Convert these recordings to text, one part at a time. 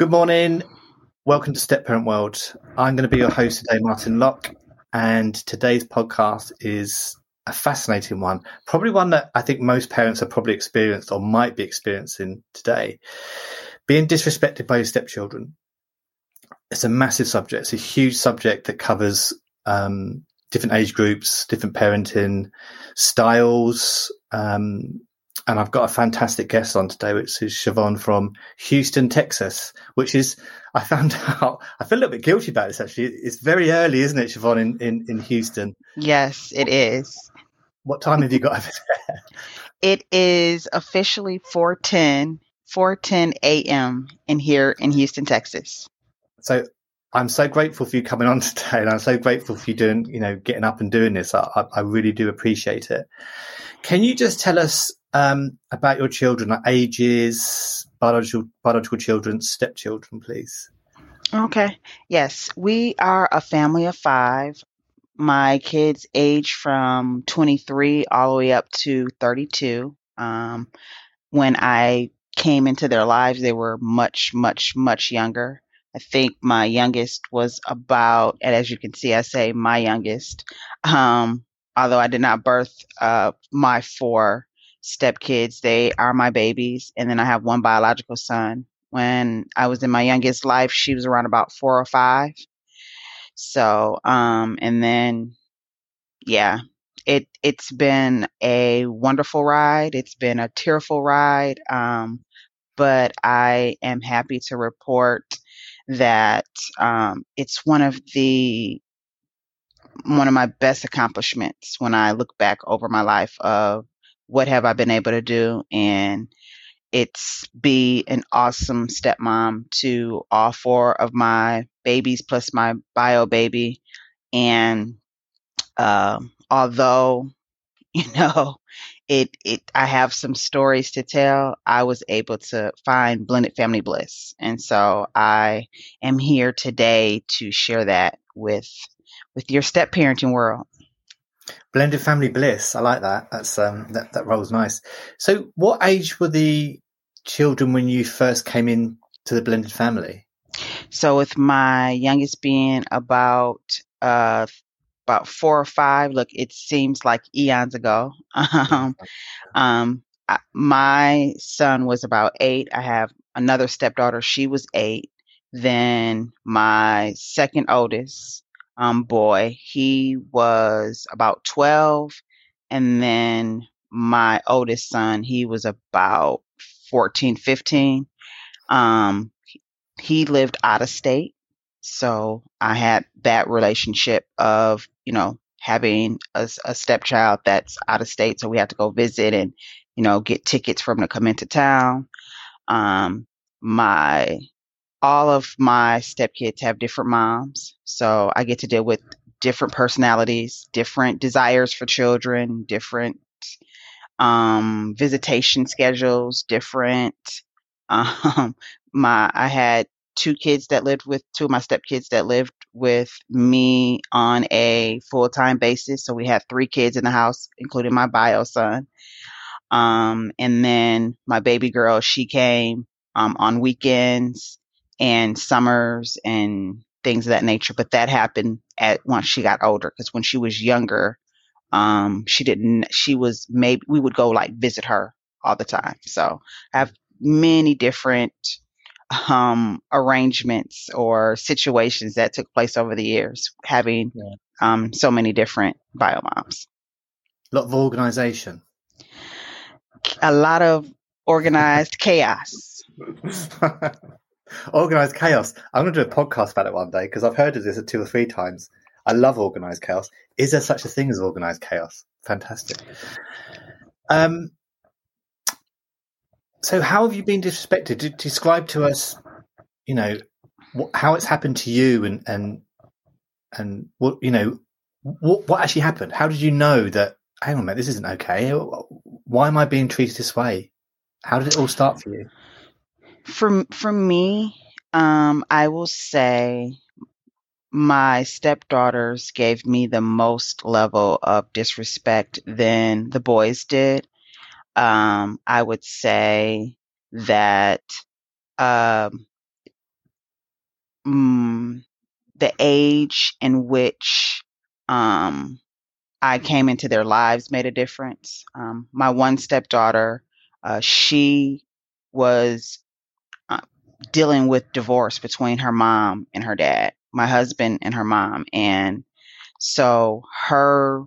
Good morning. Welcome to Step Parent World. I'm going to be your host today, Martin Locke, and today's podcast is a fascinating one. Probably one that I think most parents have probably experienced or might be experiencing today. Being disrespected by your stepchildren. It's a massive subject. It's a huge subject that covers um, different age groups, different parenting styles, um, and I've got a fantastic guest on today, which is Siobhan from Houston, Texas, which is, I found out, I feel a little bit guilty about this actually. It's very early, isn't it, Siobhan, in, in, in Houston? Yes, it is. What time have you got over there? It is officially 410, 410 a.m. in here in Houston, Texas. So I'm so grateful for you coming on today, and I'm so grateful for you doing, you know, getting up and doing this. I, I really do appreciate it. Can you just tell us um, about your children, like ages, biological biological children, stepchildren, please? Okay. Yes, we are a family of five. My kids age from 23 all the way up to 32. Um, when I came into their lives, they were much, much, much younger. I think my youngest was about, and as you can see, I say my youngest, um, although I did not birth uh, my four stepkids, they are my babies. And then I have one biological son. When I was in my youngest life, she was around about four or five. So, um, and then, yeah, it it's been a wonderful ride. It's been a tearful ride. Um, but I am happy to report that um, it's one of the one of my best accomplishments when I look back over my life of what have I been able to do and it's be an awesome stepmom to all four of my babies plus my bio baby and uh, although you know it it I have some stories to tell. I was able to find blended family bliss. And so I am here today to share that with with your step parenting world. Blended family bliss. I like that. That's um that, that rolls nice. So what age were the children when you first came in to the blended family? So with my youngest being about uh about four or five. Look, it seems like eons ago. Um, um, my son was about eight. I have another stepdaughter. She was eight. Then my second oldest um, boy, he was about 12. And then my oldest son, he was about 14, 15. Um, he lived out of state. So I had that relationship of, you know, having a, a stepchild that's out of state. So we had to go visit and, you know, get tickets for him to come into town. Um, my, all of my stepkids have different moms. So I get to deal with different personalities, different desires for children, different, um, visitation schedules, different, um, my, I had two kids that lived with two of my stepkids that lived with me on a full time basis. So we had three kids in the house, including my bio son. Um, and then my baby girl, she came um, on weekends and summers and things of that nature. But that happened at once she got older because when she was younger, um, she didn't. She was maybe we would go like visit her all the time. So I have many different um, arrangements or situations that took place over the years, having yeah. um, so many different biomoms. A lot of organization. A lot of organized chaos. organized chaos. I'm going to do a podcast about it one day because I've heard of this two or three times. I love organized chaos. Is there such a thing as organized chaos? Fantastic. Um, so, how have you been disrespected? Describe to us, you know, what, how it's happened to you, and and and what you know, what what actually happened? How did you know that? Hang on a minute, this isn't okay. Why am I being treated this way? How did it all start for you? For for me, um, I will say my stepdaughters gave me the most level of disrespect than the boys did um, I would say that um, mm, the age in which um, I came into their lives made a difference. Um, my one stepdaughter, uh, she was dealing with divorce between her mom and her dad, my husband and her mom. And so her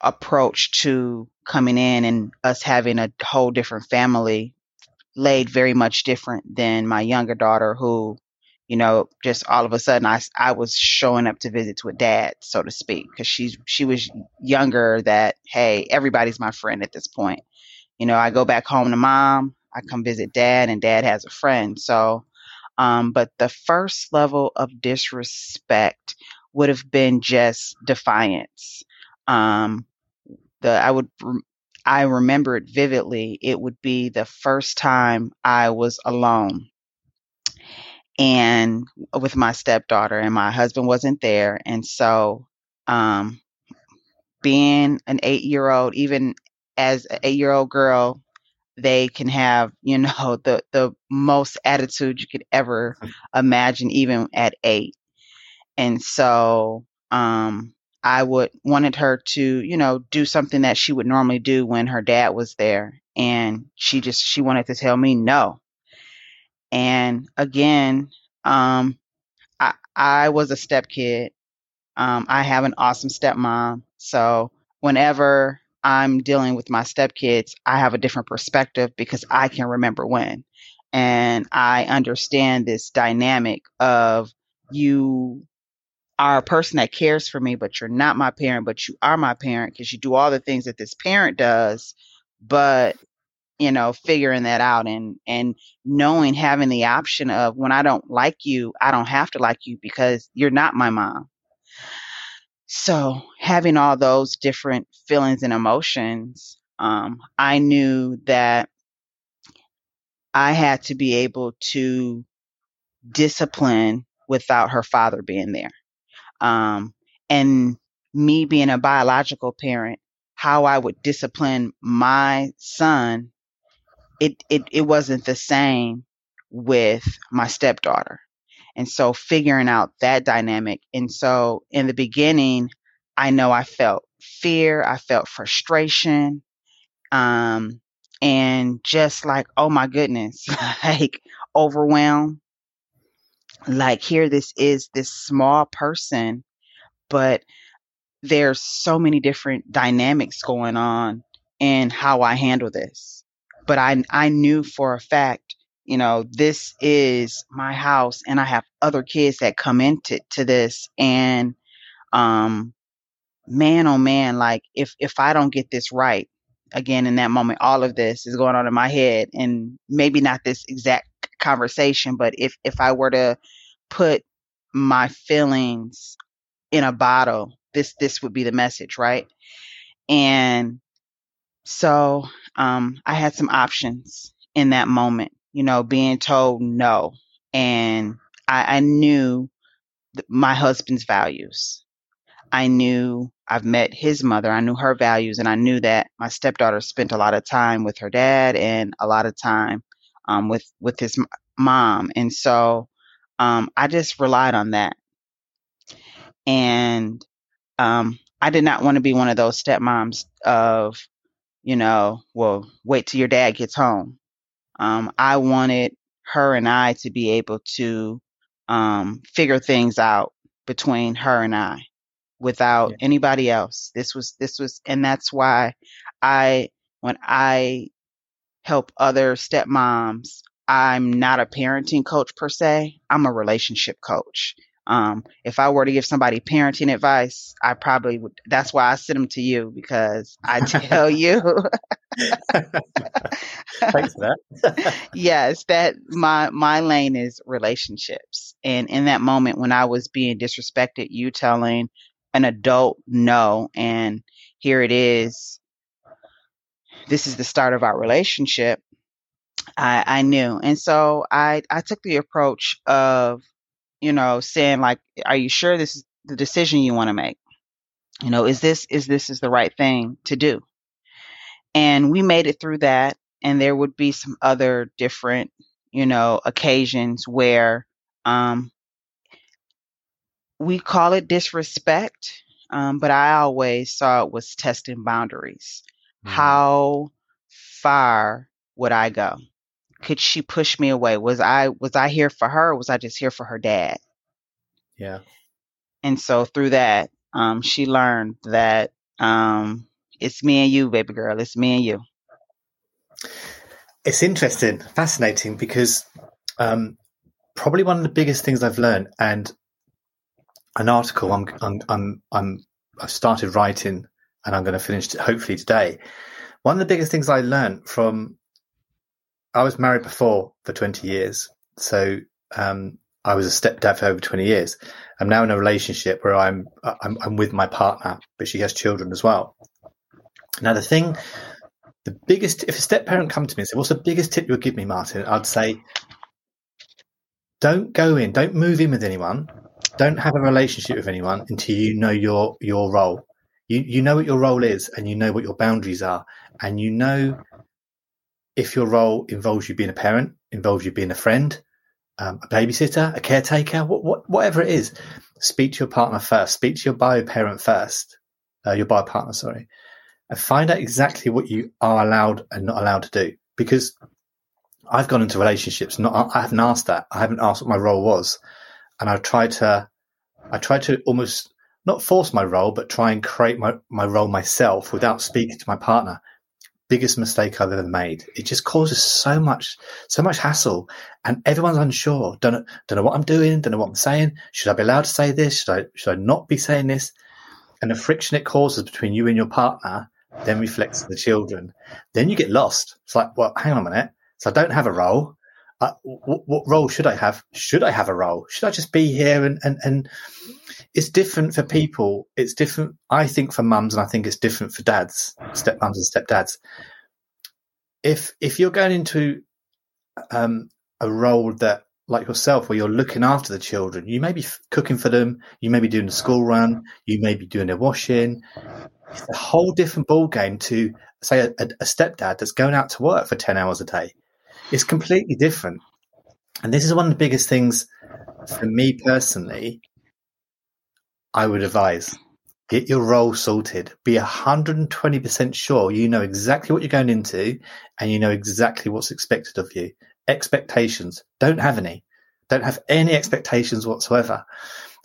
approach to coming in and us having a whole different family laid very much different than my younger daughter who you know just all of a sudden i, I was showing up to visits with dad so to speak because she's she was younger that hey everybody's my friend at this point you know i go back home to mom i come visit dad and dad has a friend so um, but the first level of disrespect would have been just defiance um, the i would I remember it vividly. It would be the first time I was alone and with my stepdaughter and my husband wasn't there. And so, um, being an eight year old, even as an eight year old girl, they can have, you know, the, the most attitude you could ever imagine, even at eight. And so, um, I would wanted her to, you know, do something that she would normally do when her dad was there. And she just she wanted to tell me no. And again, um, I I was a step kid. Um, I have an awesome stepmom. So whenever I'm dealing with my stepkids, I have a different perspective because I can remember when. And I understand this dynamic of you are a person that cares for me, but you're not my parent, but you are my parent because you do all the things that this parent does, but you know, figuring that out and and knowing having the option of when I don't like you, I don't have to like you because you're not my mom. So having all those different feelings and emotions, um, I knew that I had to be able to discipline without her father being there. Um, and me being a biological parent, how I would discipline my son, it, it, it wasn't the same with my stepdaughter. And so figuring out that dynamic. And so in the beginning, I know I felt fear, I felt frustration, um, and just like, oh my goodness, like overwhelmed like here this is this small person but there's so many different dynamics going on in how I handle this but I I knew for a fact you know this is my house and I have other kids that come into to this and um man oh man like if if I don't get this right again in that moment all of this is going on in my head and maybe not this exact conversation but if if I were to put my feelings in a bottle, this this would be the message, right? And so um, I had some options in that moment, you know, being told no, and I, I knew my husband's values. I knew I've met his mother. I knew her values, and I knew that my stepdaughter spent a lot of time with her dad and a lot of time um, with with his mom, and so um, I just relied on that. And um, I did not want to be one of those stepmoms of, you know, well, wait till your dad gets home. Um, I wanted her and I to be able to um, figure things out between her and I without yeah. anybody else. This was, this was, and that's why I, when I help other stepmoms I'm not a parenting coach per se. I'm a relationship coach. Um, if I were to give somebody parenting advice, I probably would. That's why I send them to you because I tell you. Thanks for that. yes, that my my lane is relationships, and in that moment when I was being disrespected, you telling an adult no, and here it is. This is the start of our relationship. I, I knew. And so I, I took the approach of, you know, saying like, are you sure this is the decision you want to make? You know, is this, is this is the right thing to do? And we made it through that. And there would be some other different, you know, occasions where, um, we call it disrespect, um, but I always saw it was testing boundaries. Mm. How far would I go? Could she push me away? Was I was I here for her? was I just here for her dad? Yeah. And so through that, um, she learned that um, it's me and you, baby girl. It's me and you. It's interesting, fascinating, because um, probably one of the biggest things I've learned, and an article I'm I'm I'm, I'm I've started writing, and I'm going to finish hopefully today. One of the biggest things I learned from I was married before for 20 years, so um, I was a stepdad for over 20 years. I'm now in a relationship where I'm, I'm, I'm with my partner, but she has children as well. Now the thing, the biggest, if a step parent come to me and say, "What's the biggest tip you'll give me, Martin?" I'd say, don't go in, don't move in with anyone, don't have a relationship with anyone until you know your your role. You you know what your role is, and you know what your boundaries are, and you know if your role involves you being a parent, involves you being a friend, um, a babysitter, a caretaker, what, what, whatever it is, speak to your partner first. Speak to your bio parent first, uh, your bio partner, sorry, and find out exactly what you are allowed and not allowed to do. Because I've gone into relationships, not I haven't asked that. I haven't asked what my role was, and I've tried to, I tried to almost not force my role, but try and create my, my role myself without speaking to my partner biggest mistake I've ever made. It just causes so much, so much hassle, and everyone's unsure. Don't know, don't know what I'm doing. Don't know what I'm saying. Should I be allowed to say this? Should I, should I not be saying this? And the friction it causes between you and your partner then reflects the children. Then you get lost. It's like, well, hang on a minute. So I don't have a role. Uh, what, what role should I have? Should I have a role? Should I just be here and and and it's different for people. It's different, I think, for mums, and I think it's different for dads, stepmoms and stepdads. If if you're going into um, a role that, like yourself, where you're looking after the children, you may be cooking for them, you may be doing the school run, you may be doing their washing. It's a whole different ball game to say a, a stepdad that's going out to work for ten hours a day. It's completely different, and this is one of the biggest things for me personally I would advise get your role sorted. Be 120% sure you know exactly what you're going into and you know exactly what's expected of you. Expectations. Don't have any. Don't have any expectations whatsoever.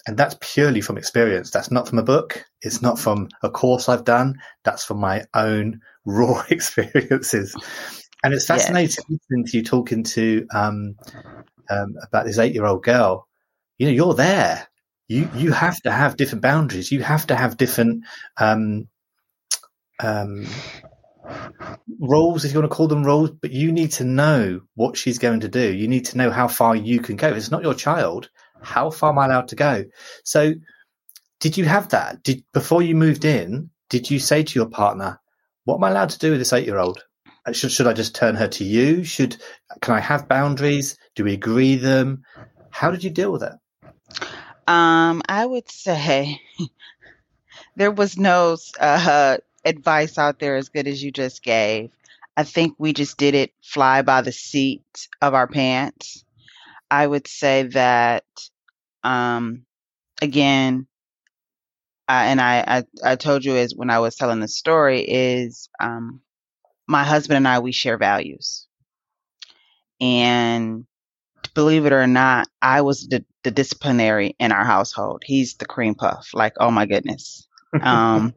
And that's purely from experience. That's not from a book. It's not from a course I've done. That's from my own raw experiences. And it's fascinating yeah. listening to you talking to um, um, about this eight year old girl. You know, you're there you you have to have different boundaries. You have to have different um, um, roles, if you want to call them roles. But you need to know what she's going to do. You need to know how far you can go. It's not your child, how far am I allowed to go? So, did you have that? Did before you moved in? Did you say to your partner, "What am I allowed to do with this eight-year-old? Uh, should should I just turn her to you? Should can I have boundaries? Do we agree them? How did you deal with it?" Um, I would say there was no uh, advice out there as good as you just gave. I think we just did it fly by the seat of our pants. I would say that, um, again, uh, and I, I, I told you as when I was telling the story is um, my husband and I we share values, and believe it or not, I was the, the disciplinary in our household. He's the cream puff. Like, oh my goodness. Um,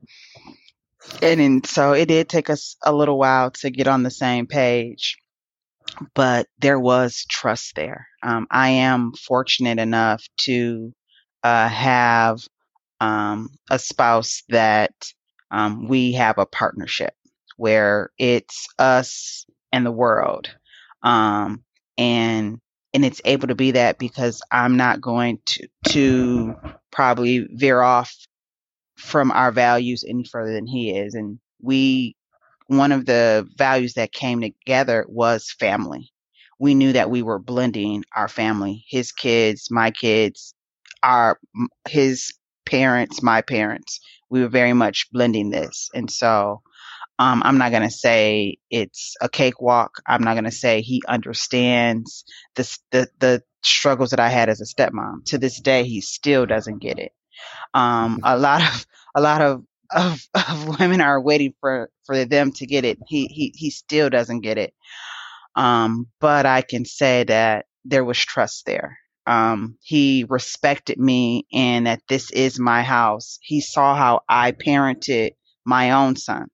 and, and so it did take us a little while to get on the same page, but there was trust there. Um, I am fortunate enough to uh, have um, a spouse that um, we have a partnership where it's us and the world. Um, and and it's able to be that because I'm not going to to probably veer off from our values any further than he is and we one of the values that came together was family we knew that we were blending our family his kids my kids our his parents my parents we were very much blending this and so um, I'm not going to say it's a cakewalk. I'm not going to say he understands the, the, the struggles that I had as a stepmom. To this day, he still doesn't get it. Um, a lot of a lot of, of of women are waiting for for them to get it. He he he still doesn't get it. Um, but I can say that there was trust there. Um, he respected me and that this is my house. He saw how I parented my own son.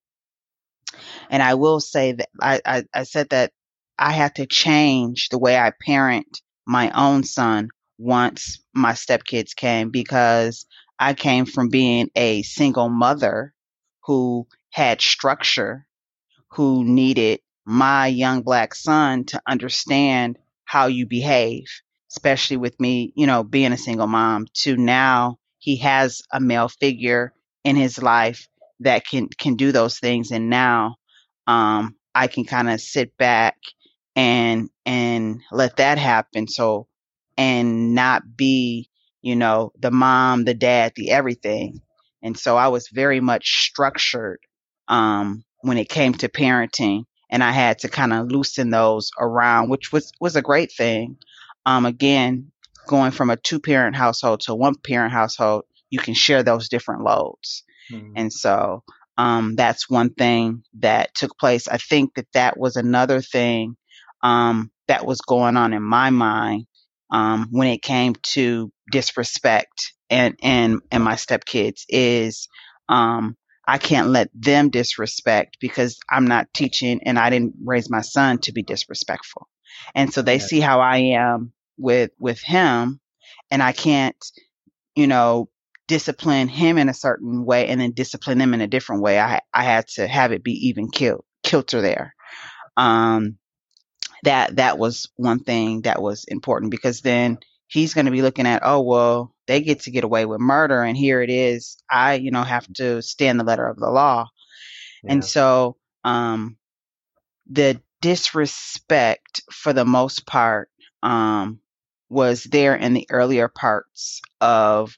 And I will say that I, I, I said that I had to change the way I parent my own son once my stepkids came because I came from being a single mother who had structure, who needed my young black son to understand how you behave, especially with me, you know, being a single mom, to now he has a male figure in his life that can can do those things. And now um I can kind of sit back and and let that happen. So and not be you know the mom the dad the everything and so I was very much structured um when it came to parenting and I had to kind of loosen those around which was was a great thing um again going from a two parent household to one parent household you can share those different loads Mm-hmm. And so um, that's one thing that took place. I think that that was another thing um, that was going on in my mind um, when it came to disrespect and and and my stepkids is um, I can't let them disrespect because I'm not teaching and I didn't raise my son to be disrespectful. And so they yeah. see how I am with with him and I can't you know discipline him in a certain way and then discipline them in a different way. I I had to have it be even kill kilter there. Um, that that was one thing that was important because then he's going to be looking at oh well they get to get away with murder and here it is I you know have to stand the letter of the law, yeah. and so um, the disrespect for the most part um, was there in the earlier parts of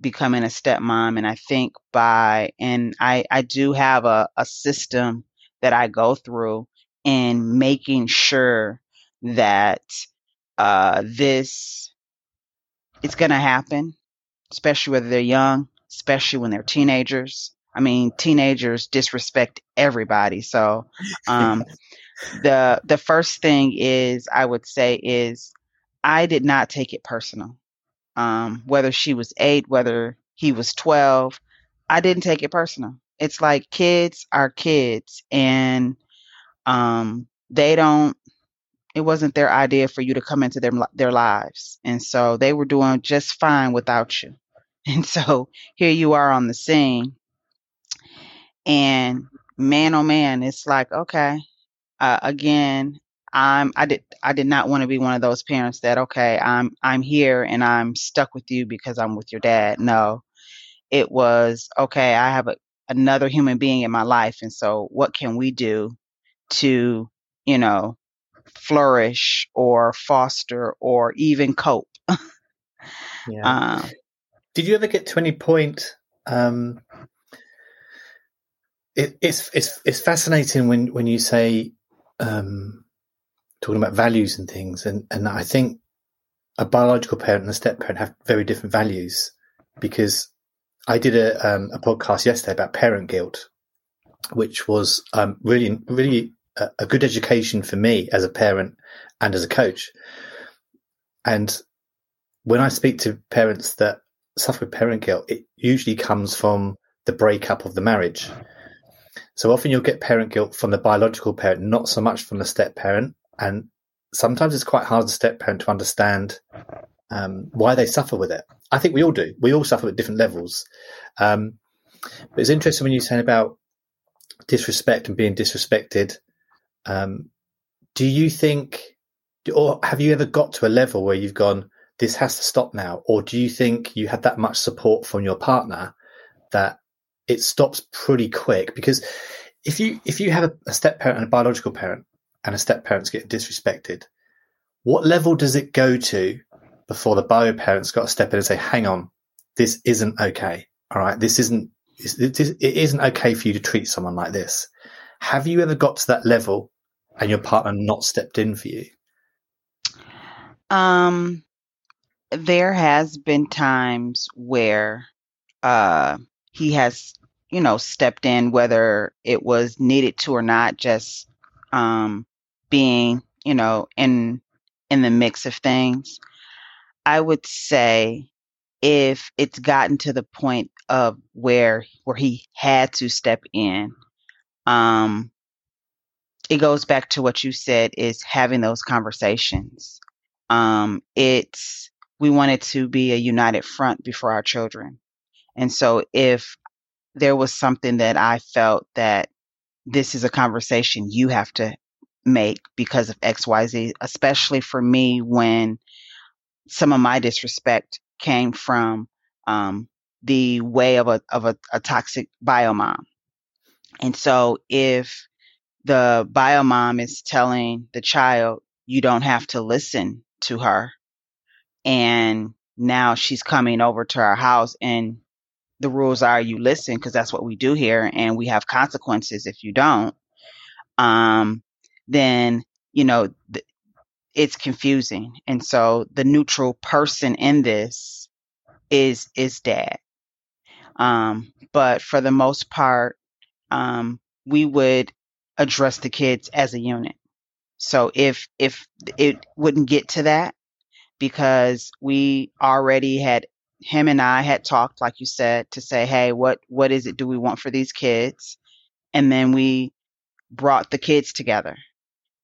becoming a stepmom. And I think by, and I, I do have a, a system that I go through in making sure that uh, this it's going to happen, especially whether they're young, especially when they're teenagers. I mean, teenagers disrespect everybody. So, um, the the first thing is I would say is I did not take it personal um, whether she was eight, whether he was 12. I didn't take it personal. It's like kids are kids and um, they don't, it wasn't their idea for you to come into their, their lives. And so they were doing just fine without you. And so here you are on the scene. And man, oh man, it's like, okay, uh, again, I'm I did I did not want to be one of those parents that okay I'm I'm here and I'm stuck with you because I'm with your dad. No, it was okay. I have a, another human being in my life, and so what can we do to you know flourish or foster or even cope? yeah. Um, did you ever get to any point? Um, it, it's it's it's fascinating when when you say um, talking about values and things. And, and I think a biological parent and a step parent have very different values because I did a, um, a podcast yesterday about parent guilt, which was um, really, really a, a, good education for me as a parent and as a coach. And when I speak to parents that suffer with parent guilt, it usually comes from the breakup of the marriage. So often you'll get parent guilt from the biological parent, not so much from the step parent and sometimes it's quite hard as a step parent to understand um, why they suffer with it. I think we all do. We all suffer at different levels. Um, but it's interesting when you're saying about disrespect and being disrespected. Um, do you think, or have you ever got to a level where you've gone, this has to stop now? Or do you think you had that much support from your partner that it stops pretty quick? Because if you if you have a, a step parent and a biological parent and a step parent's getting disrespected, what level does it go to before the bio parent's got to step in and say, hang on, this isn't okay. All right. This isn't, it isn't okay for you to treat someone like this. Have you ever got to that level and your partner not stepped in for you? Um, there has been times where uh, he has, you know, stepped in, whether it was needed to or not, just um, being, you know, in in the mix of things. I would say if it's gotten to the point of where where he had to step in, um, it goes back to what you said is having those conversations. Um, it's we wanted to be a united front before our children. And so if there was something that I felt that this is a conversation you have to make because of XYZ, especially for me when some of my disrespect came from um, the way of a of a, a toxic biomom. And so if the biomom is telling the child, you don't have to listen to her. And now she's coming over to our house and the rules are you listen because that's what we do here and we have consequences if you don't. Um, then, you know, th- it's confusing. And so the neutral person in this is, is dad. Um, but for the most part, um, we would address the kids as a unit. So if if it wouldn't get to that because we already had him and I had talked like you said to say, "Hey, what what is it do we want for these kids?" And then we brought the kids together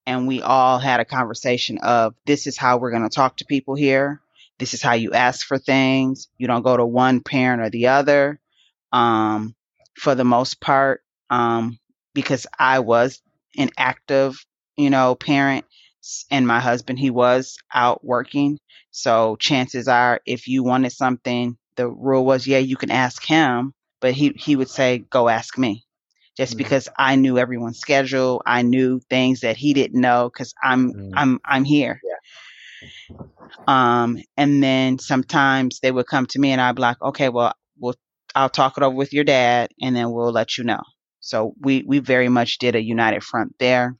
and we all had a conversation of this is how we're going to talk to people here. This is how you ask for things. You don't go to one parent or the other. Um, for the most part, um, because I was an active, you know, parent and my husband, he was out working. So chances are if you wanted something, the rule was, yeah, you can ask him, but he, he would say, go ask me just mm-hmm. because I knew everyone's schedule. I knew things that he didn't know because I'm, mm-hmm. I'm, I'm here. Yeah. Um, and then sometimes they would come to me and I'd be like, okay, well, we'll, I'll talk it over with your dad and then we'll let you know. So we we very much did a united front there,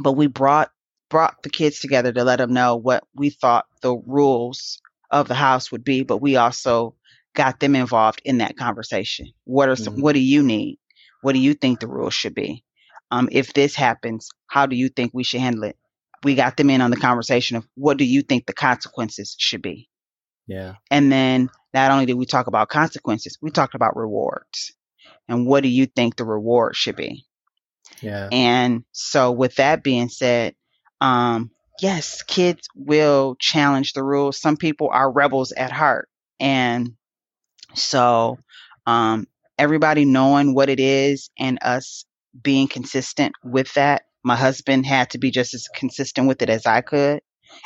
but we brought brought the kids together to let them know what we thought the rules of the house would be, but we also got them involved in that conversation. What are some, mm-hmm. what do you need? What do you think the rules should be? Um, if this happens, how do you think we should handle it? We got them in on the conversation of what do you think the consequences should be? Yeah. And then not only did we talk about consequences, we talked about rewards and what do you think the reward should be? Yeah. And so with that being said, um, yes, kids will challenge the rules. Some people are rebels at heart. And so um, everybody knowing what it is and us being consistent with that. My husband had to be just as consistent with it as I could,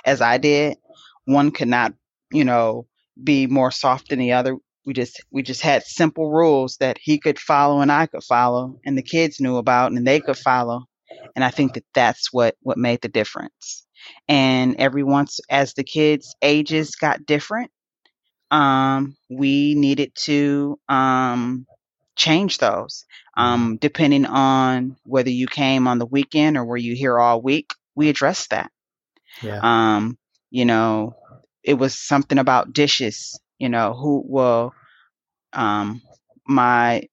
as I did. One could not, you know, be more soft than the other. We just we just had simple rules that he could follow and I could follow and the kids knew about and they could follow. And I think that that's what what made the difference. And every once as the kids ages got different um we needed to um change those um depending on whether you came on the weekend or were you here all week we addressed that yeah um you know it was something about dishes you know, who well, um, my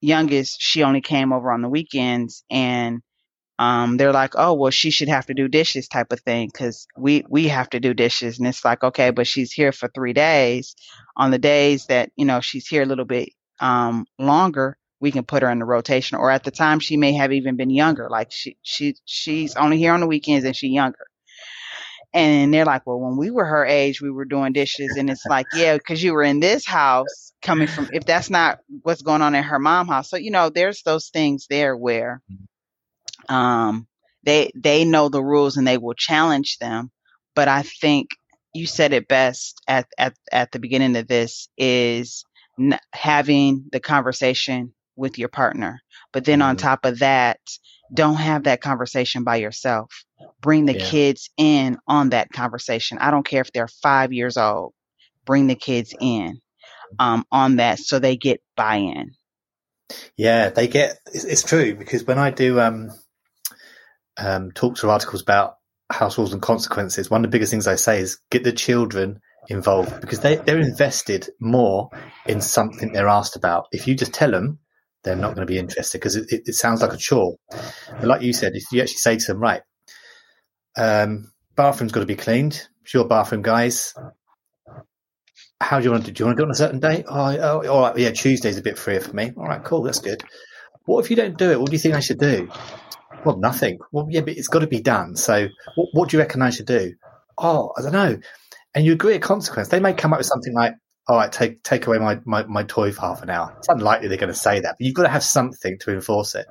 youngest, she only came over on the weekends and um, they're like, oh, well, she should have to do dishes type of thing because we, we have to do dishes. And it's like, okay, but she's here for three days. On the days that, you know, she's here a little bit um, longer, we can put her in the rotation. Or at the time, she may have even been younger. Like she, she, she's only here on the weekends and she's younger. And they're like, well, when we were her age, we were doing dishes. And it's like, yeah, because you were in this house coming from, if that's not what's going on in her mom house. So, you know, there's those things there where um, they, they know the rules and they will challenge them. But I think you said it best at, at, at the beginning of this is n- having the conversation with your partner. But then on mm-hmm. top of that, don't have that conversation by yourself. Bring the yeah. kids in on that conversation. I don't care if they're five years old. Bring the kids in um, on that so they get buy in. Yeah, they get. It's, it's, true because when I do um, um, talks or articles about house rules and consequences, one of the biggest things I say is get the children involved because they, they're invested more in something they're asked about. If you just tell them, they're not going to be interested because it, it, it, sounds like a chore. But like you said, if you actually say to them, right, um, bathroom's got to be cleaned. It's your bathroom, guys. How do you want to do? Do you want to do it on a certain day? Oh, oh, all right. Yeah, Tuesday's a bit freer for me. All right, cool. That's good. What if you don't do it? What do you think I should do? Well, nothing. Well, yeah, but it's got to be done. So, what, what do you reckon I should do? Oh, I don't know and you agree a consequence, they may come up with something like, all right, take take away my, my, my toy for half an hour. It's unlikely they're going to say that, but you've got to have something to enforce it.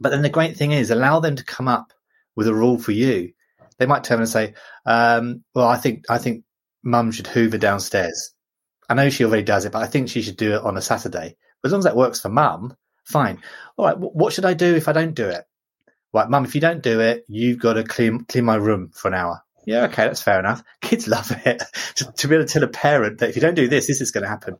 But then the great thing is, allow them to come up with a rule for you. They might turn and say, um, "Well, I think I think Mum should hoover downstairs. I know she already does it, but I think she should do it on a Saturday. But as long as that works for Mum, fine. All right, what should I do if I don't do it? Right, Mum, if you don't do it, you've got to clean clean my room for an hour. Yeah, okay, that's fair enough. Kids love it to, to be able to tell a parent that if you don't do this, this is going to happen.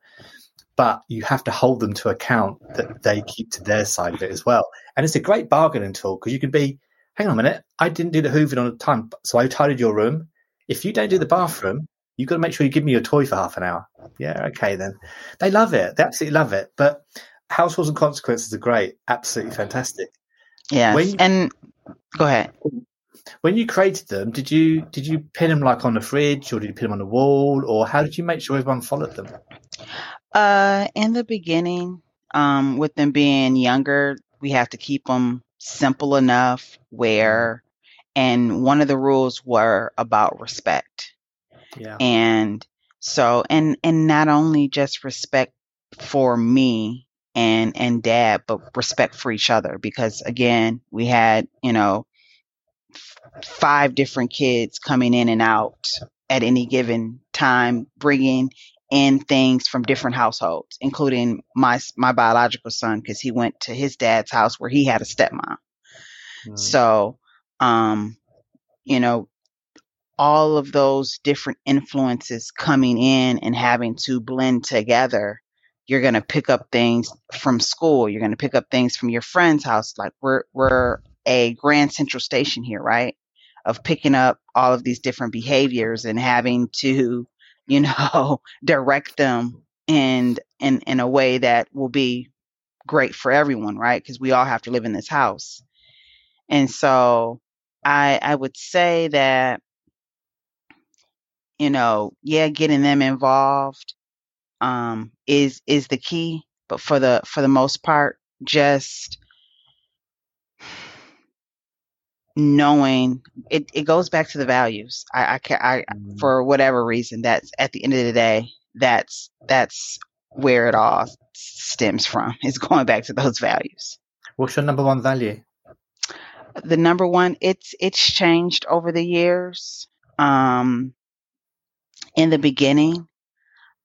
But you have to hold them to account that they keep to their side of it as well. And it's a great bargaining tool because you can be, hang on a minute, I didn't do the hoovering on time, so I tidied your room. If you don't do the bathroom, you've got to make sure you give me your toy for half an hour. Yeah, okay then. They love it. They absolutely love it. But house rules and consequences are great. Absolutely fantastic. Yeah. and go ahead when you created them, did you did you pin them like on the fridge, or did you pin them on the wall, or how did you make sure everyone followed them? Uh, in the beginning, um, with them being younger, we have to keep them simple enough where, and one of the rules were about respect. Yeah. And so, and and not only just respect for me and and dad, but respect for each other because again, we had you know five different kids coming in and out at any given time, bringing in things from different households, including my my biological son because he went to his dad's house where he had a stepmom. Mm. So, um, you know, all of those different influences coming in and having to blend together. You're gonna pick up things from school. You're gonna pick up things from your friend's house. Like we're we're a Grand Central Station here, right? Of picking up all of these different behaviors and having to, you know, direct them and in in a way that will be great for everyone, right? Because we all have to live in this house. And so I I would say that you know, yeah, getting them involved um is is the key, but for the for the most part just knowing it, it goes back to the values. I, I can I mm. for whatever reason that's at the end of the day that's that's where it all stems from. Is going back to those values. What's your number one value? The number one, it's it's changed over the years. Um, in the beginning,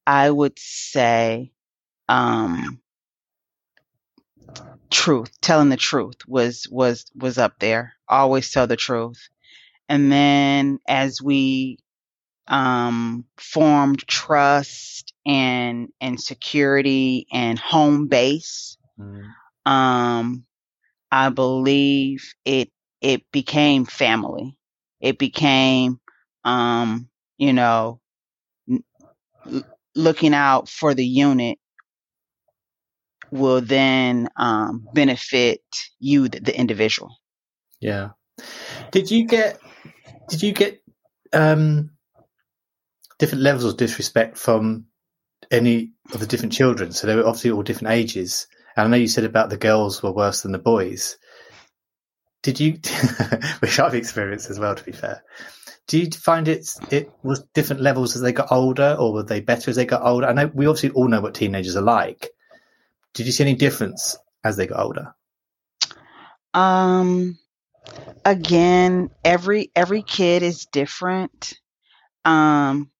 I would say um, truth, telling the truth was was was up there. Always tell the truth. And then as we um, formed trust and and security and home base, mm. um, I believe it it became family. It became, um, you know, n- looking out for the unit will then um, benefit you, the, the, individual. Yeah. Did you get? Did you get um, different levels of disrespect from any of the different children? So they were obviously all different ages. And I know you said about the girls were worse than the boys. Did you, which I've experienced as well, to be fair. Do you find it it was different levels as they got older, or were they better as they got older? I know we obviously all know what teenagers are like, did you see any difference as they got older? Um, again, every every kid is different. Um,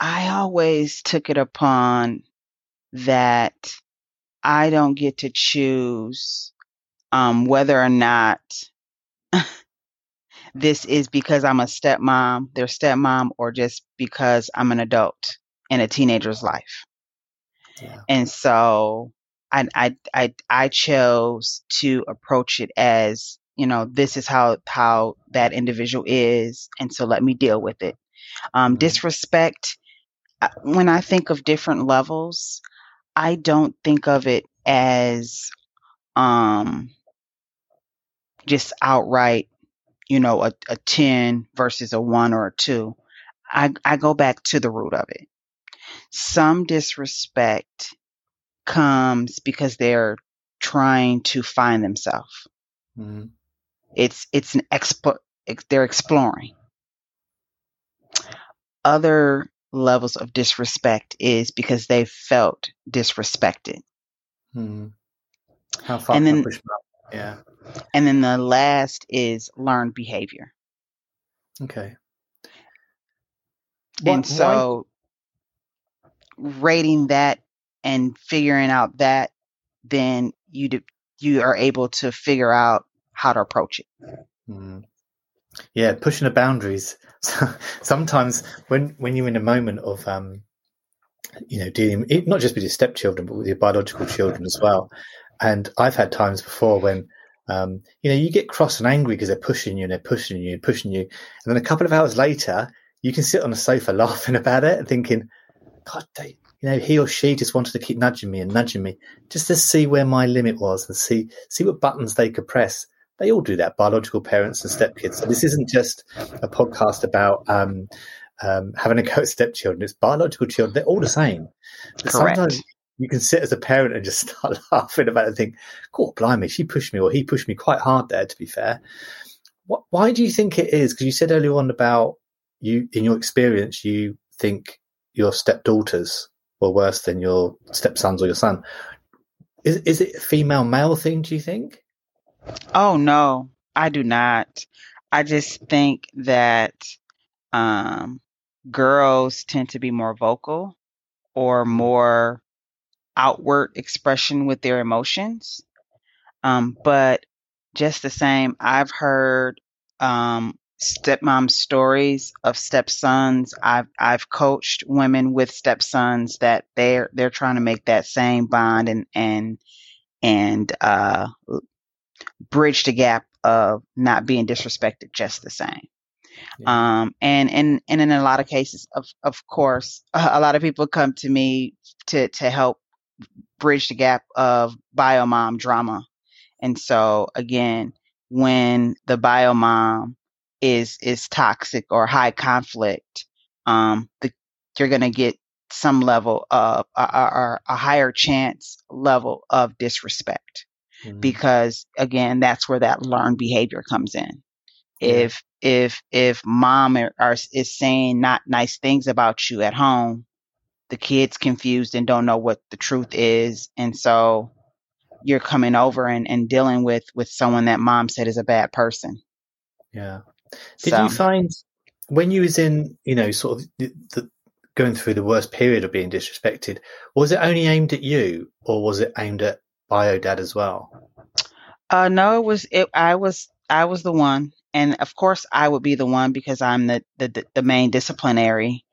I always took it upon that I don't get to choose um, whether or not this is because I'm a stepmom, their stepmom, or just because I'm an adult in a teenager's life. And so I, I, I, I chose to approach it as, you know, this is how, how that individual is. And so let me deal with it. Um, mm-hmm. Disrespect, uh, when I think of different levels, I don't think of it as um, just outright, you know, a, a 10 versus a 1 or a 2. I, I go back to the root of it. Some disrespect comes because they're trying to find themselves. Mm-hmm. It's it's an expo- they're exploring. Other levels of disrespect is because they felt disrespected. Mm-hmm. How far and then, yeah. And then the last is learned behavior. Okay. and so why? Rating that and figuring out that, then you do, you are able to figure out how to approach it. Mm. Yeah, pushing the boundaries. Sometimes when when you're in a moment of um, you know dealing not just with your stepchildren but with your biological children as well, and I've had times before when, um, you know, you get cross and angry because they're pushing you and they're pushing you and pushing you. And then a couple of hours later, you can sit on the sofa laughing about it and thinking, God, they, you know, he or she just wanted to keep nudging me and nudging me just to see where my limit was and see, see what buttons they could press. They all do that, biological parents and stepkids. So this isn't just a podcast about, um, um, having a go at stepchildren. It's biological children. They're all the same. But Correct. Sometimes you can sit as a parent and just start laughing about it think, God, blimey, she pushed me, or he pushed me quite hard there, to be fair. What, why do you think it is? Because you said earlier on about you, in your experience, you think your stepdaughters were worse than your stepsons or your son. Is, is it a female male thing, do you think? Oh, no, I do not. I just think that um, girls tend to be more vocal or more outward expression with their emotions. Um, but just the same, I've heard um, stepmom stories of stepsons. I've I've coached women with stepsons that they're they're trying to make that same bond and and and uh, bridge the gap of not being disrespected just the same. Yeah. Um, and, and, and in a lot of cases, of, of course, a lot of people come to me to, to help bridge the gap of bio mom drama. And so again, when the bio mom is is toxic or high conflict, um, the, you're going to get some level of or a, a, higher chance level of disrespect mm-hmm. because again that's where that learned behavior comes in yeah. if if if mom are, are, is saying not nice things about you at home the kids confused and don't know what the truth is and so you're coming over and, and dealing with with someone that mom said is a bad person yeah did so, you find when you was in you know sort of the, the, going through the worst period of being disrespected was it only aimed at you or was it aimed at bio dad as well uh no it was it i was i was the one and of course i would be the one because i'm the the, the main disciplinary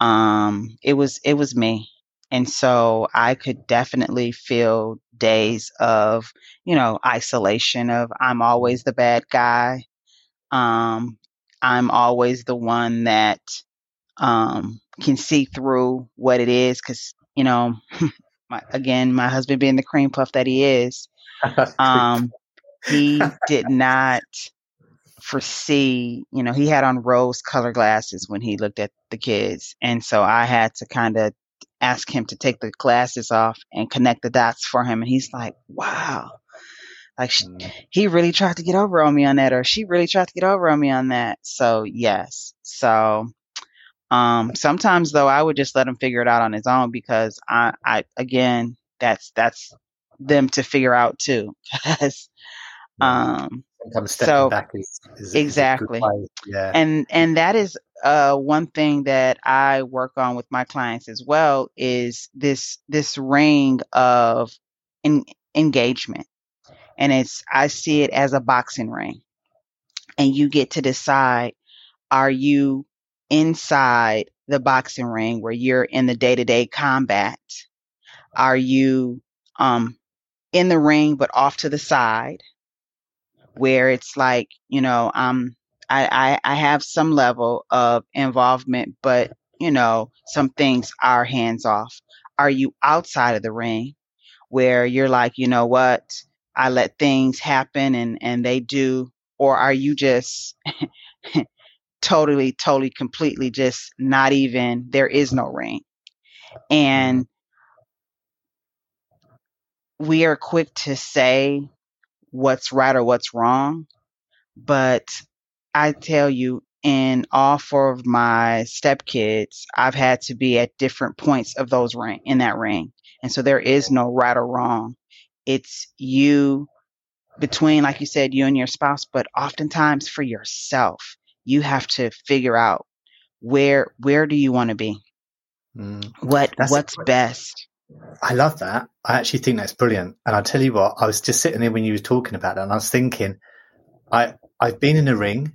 um, it was it was me, and so I could definitely feel days of you know isolation. Of I'm always the bad guy. Um, I'm always the one that um, can see through what it is because you know, my, again, my husband being the cream puff that he is, um, he did not foresee, you know, he had on rose color glasses when he looked at the kids. And so I had to kind of ask him to take the glasses off and connect the dots for him. And he's like, wow. Like mm. he really tried to get over on me on that, or she really tried to get over on me on that. So yes. So um, sometimes though, I would just let him figure it out on his own because I, I again, that's that's them to figure out too. Because um, so, is, is exactly yeah and and that is uh, one thing that I work on with my clients as well is this this ring of in, engagement, and it's I see it as a boxing ring, and you get to decide: are you inside the boxing ring where you're in the day to day combat? Are you um, in the ring but off to the side? where it's like, you know, I'm I, I, I have some level of involvement, but you know, some things are hands off. Are you outside of the ring where you're like, you know what, I let things happen and, and they do, or are you just totally, totally, completely just not even, there is no ring. And mm-hmm. we are quick to say what's right or what's wrong, but I tell you, in all four of my stepkids, I've had to be at different points of those ring in that ring. And so there is no right or wrong. It's you between, like you said, you and your spouse, but oftentimes for yourself, you have to figure out where where do you want to be? Mm. What that's what's best? I love that. I actually think that's brilliant. And I'll tell you what, I was just sitting there when you were talking about it and I was thinking, I I've been in a ring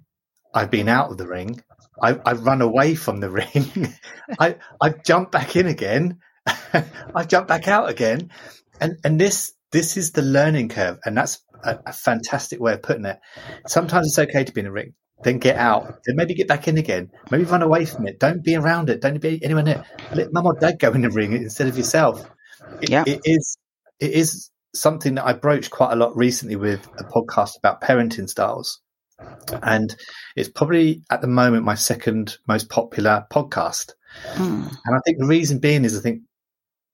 I've been out of the ring. I, I've run away from the ring. I, I've jumped back in again. I've jumped back out again. And, and this, this is the learning curve. And that's a, a, fantastic way of putting it. Sometimes it's okay to be in a ring, then get out, then maybe get back in again, maybe run away from it. Don't be around it. Don't be anyone there. Let mum or dad go in the ring instead of yourself. It, yeah. it is, it is something that I broached quite a lot recently with a podcast about parenting styles and it's probably at the moment my second most popular podcast. Hmm. And I think the reason being is I think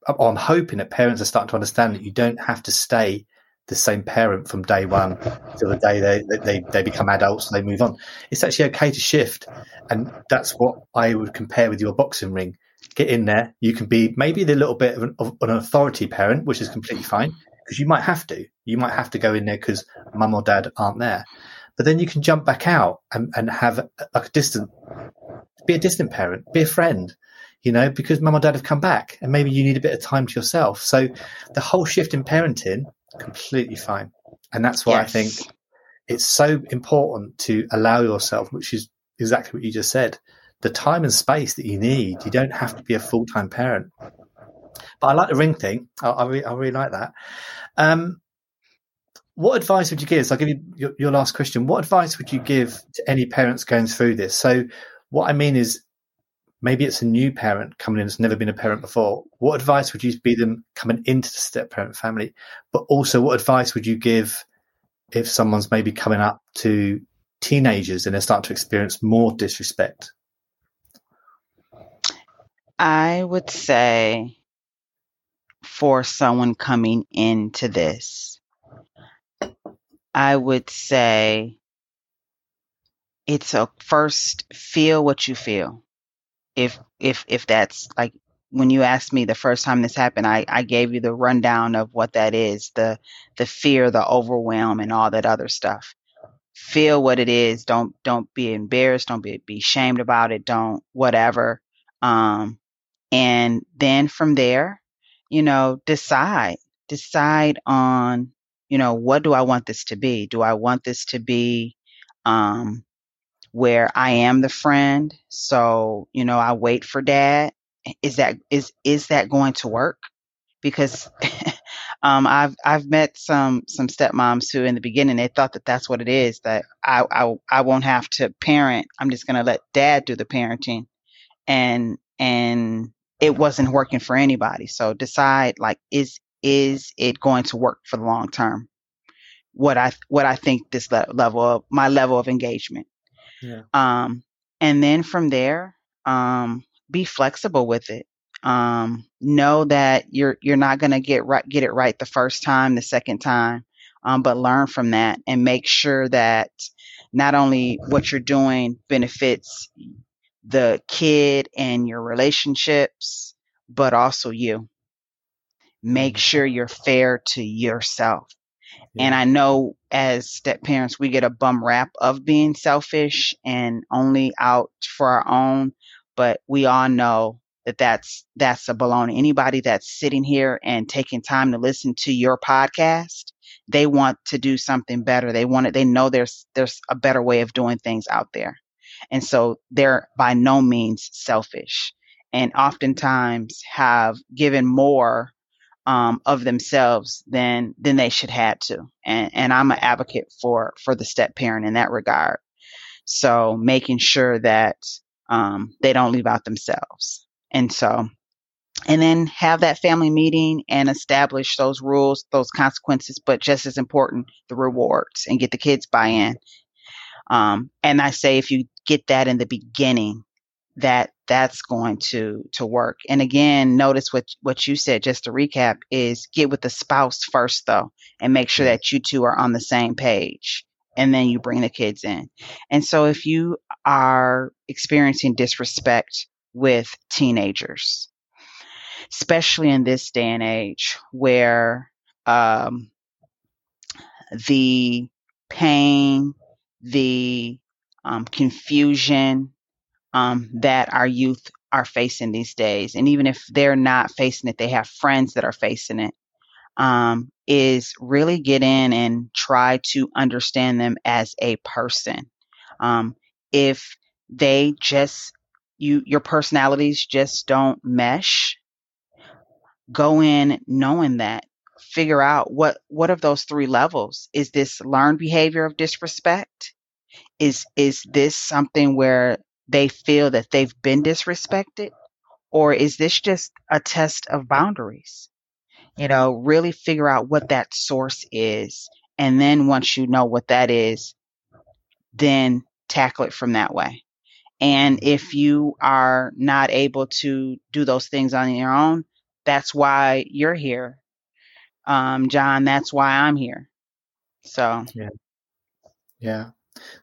Oh, I'm hoping that parents are starting to understand that you don't have to stay the same parent from day one till the day they, they, they become adults and they move on. It's actually okay to shift. And that's what I would compare with your boxing ring. Get in there. You can be maybe the little bit of an, of an authority parent, which is completely fine because you might have to. You might have to go in there because mum or dad aren't there. But then you can jump back out and, and have like a distant, be a distant parent, be a friend, you know, because mum and dad have come back and maybe you need a bit of time to yourself. So the whole shift in parenting, completely fine. And that's why yes. I think it's so important to allow yourself, which is exactly what you just said, the time and space that you need. You don't have to be a full time parent. But I like the ring thing. I, I, really, I really like that. Um, what advice would you give? So I'll give you your, your, last question. What advice would you give to any parents going through this? So what I mean is maybe it's a new parent coming in that's never been a parent before. What advice would you be them coming into the step parent family? But also what advice would you give if someone's maybe coming up to teenagers and they're starting to experience more disrespect? I would say for someone coming into this, I would say it's a first feel what you feel. If if if that's like when you asked me the first time this happened, I, I gave you the rundown of what that is, the the fear, the overwhelm and all that other stuff. Feel what it is. Don't don't be embarrassed, don't be be shamed about it, don't whatever. Um and then from there, you know, decide. Decide on you know, what do I want this to be? Do I want this to be um, where I am the friend? So, you know, I wait for dad. Is that is is that going to work? Because um, I've I've met some some stepmoms who in the beginning they thought that that's what it is that I I, I won't have to parent. I'm just going to let dad do the parenting, and and it wasn't working for anybody. So decide like is is it going to work for the long term? What I what I think this le- level of my level of engagement. Yeah. Um, and then from there, um, be flexible with it. Um, know that you're you're not going to get right get it right the first time, the second time, um, but learn from that and make sure that not only what you're doing benefits the kid and your relationships, but also you make sure you're fair to yourself. Yeah. And I know as step parents, we get a bum rap of being selfish and only out for our own, but we all know that that's that's a baloney. Anybody that's sitting here and taking time to listen to your podcast, they want to do something better. They want it. They know there's there's a better way of doing things out there, and so they're by no means selfish, and oftentimes have given more um, of themselves than than they should have to. And and I'm an advocate for for the step parent in that regard. So making sure that um, they don't leave out themselves. And so, and then have that family meeting and establish those rules, those consequences, but just as important, the rewards and get the kids buy in. Um, and I say if you get that in the beginning, that that's going to to work. And again, notice what what you said. Just to recap, is get with the spouse first though, and make sure that you two are on the same page and then you bring the kids in. And so if you are experiencing disrespect with teenagers, especially in this day and age where um, the pain, the um, confusion um, that our youth are facing these days, and even if they're not facing it, they have friends that are facing it um, is really get in and try to understand them as a person. Um, if they just you your personalities just don't mesh, go in knowing that. Figure out what what of those three levels is this learned behavior of disrespect? Is is this something where they feel that they've been disrespected? Or is this just a test of boundaries? you know, really figure out what that source is. And then once you know what that is, then tackle it from that way. And if you are not able to do those things on your own, that's why you're here. Um, John, that's why I'm here. So, yeah. Yeah.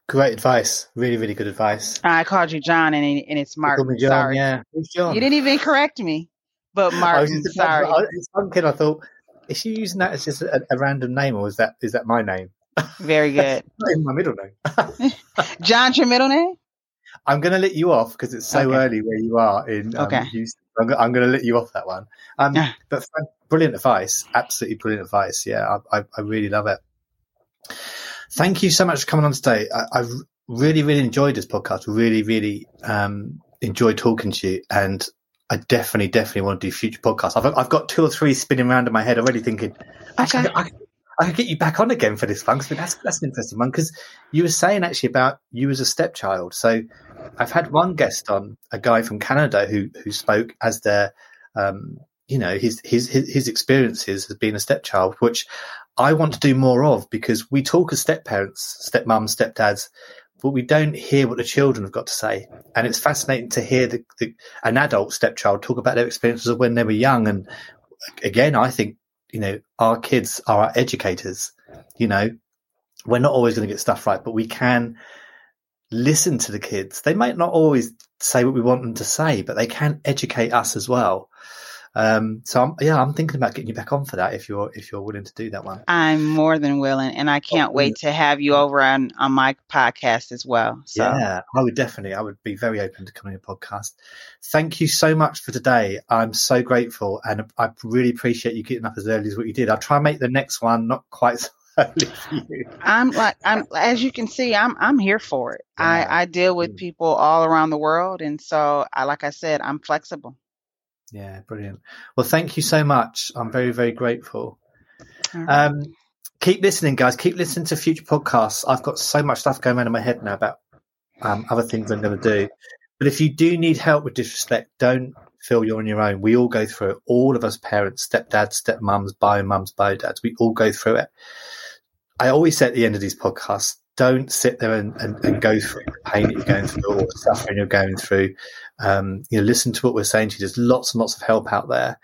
Great advice. Really, really good advice. I called you John and, and it's Martin. John, Sorry. Yeah. John? You didn't even correct me. But Martin, sorry. I, it's kid. I thought, is she using that as just a, a, random name, or is that is that my name? Very good. my middle name. John's your middle name. I'm going to let you off because it's so okay. early where you are in um, okay. Houston. I'm, I'm going to let you off that one. Um, but brilliant advice, absolutely brilliant advice. Yeah, I, I, I, really love it. Thank you so much for coming on today. I, have really, really enjoyed this podcast. Really, really um, enjoyed talking to you, and I definitely, definitely want to do future podcasts. I've, I've got two or three spinning around in my head already thinking, actually, okay. I, I, I, could get you back on again for this one. Cause that's, that's an interesting one because you were saying actually about you as a stepchild. So I've had one guest on, a guy from Canada who, who spoke as their, um, you know, his, his, his experiences as being a stepchild, which I want to do more of because we talk as step parents, step mums, stepdads, but we don't hear what the children have got to say. And it's fascinating to hear the, the, an adult stepchild talk about their experiences of when they were young. And again, I think, you know, our kids are our educators. You know, we're not always going to get stuff right, but we can listen to the kids. They might not always say what we want them to say, but they can educate us as well. Um, so I'm, yeah, I'm thinking about getting you back on for that if you're if you're willing to do that one. I'm more than willing, and I can't oh, wait to have you over on on my podcast as well. So. Yeah, I would definitely. I would be very open to coming on your podcast. Thank you so much for today. I'm so grateful, and I really appreciate you getting up as early as what you did. I'll try and make the next one not quite. So I'm like I'm as you can see I'm I'm here for it. Yeah. I I deal with people all around the world and so I like I said I'm flexible. Yeah, brilliant. Well, thank you so much. I'm very, very grateful. Um, keep listening, guys. Keep listening to future podcasts. I've got so much stuff going on in my head now about um, other things I'm going to do. But if you do need help with disrespect, don't feel you're on your own. We all go through it. All of us parents, stepdads, stepmoms, bio mums, bio dads, we all go through it. I always say at the end of these podcasts, don't sit there and, and, and, go through the pain that you're going through or the suffering you're going through. Um, you know, listen to what we're saying to you. There's lots and lots of help out there.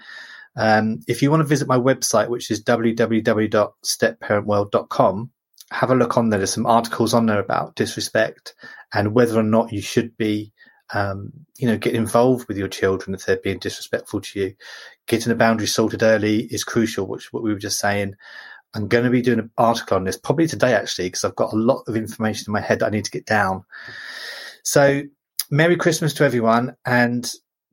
Um, if you want to visit my website, which is www.stepparentworld.com, have a look on there. There's some articles on there about disrespect and whether or not you should be, um, you know, get involved with your children if they're being disrespectful to you. Getting the boundary sorted early is crucial, which what we were just saying. I'm going to be doing an article on this probably today, actually, because I've got a lot of information in my head that I need to get down. So, Merry Christmas to everyone and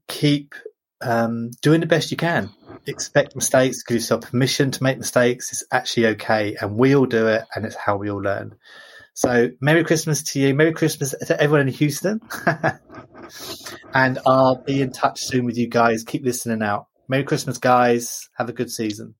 keep um, doing the best you can. Expect mistakes, give yourself permission to make mistakes. It's actually okay, and we all do it, and it's how we all learn. So, Merry Christmas to you. Merry Christmas to everyone in Houston. and I'll be in touch soon with you guys. Keep listening out. Merry Christmas, guys. Have a good season.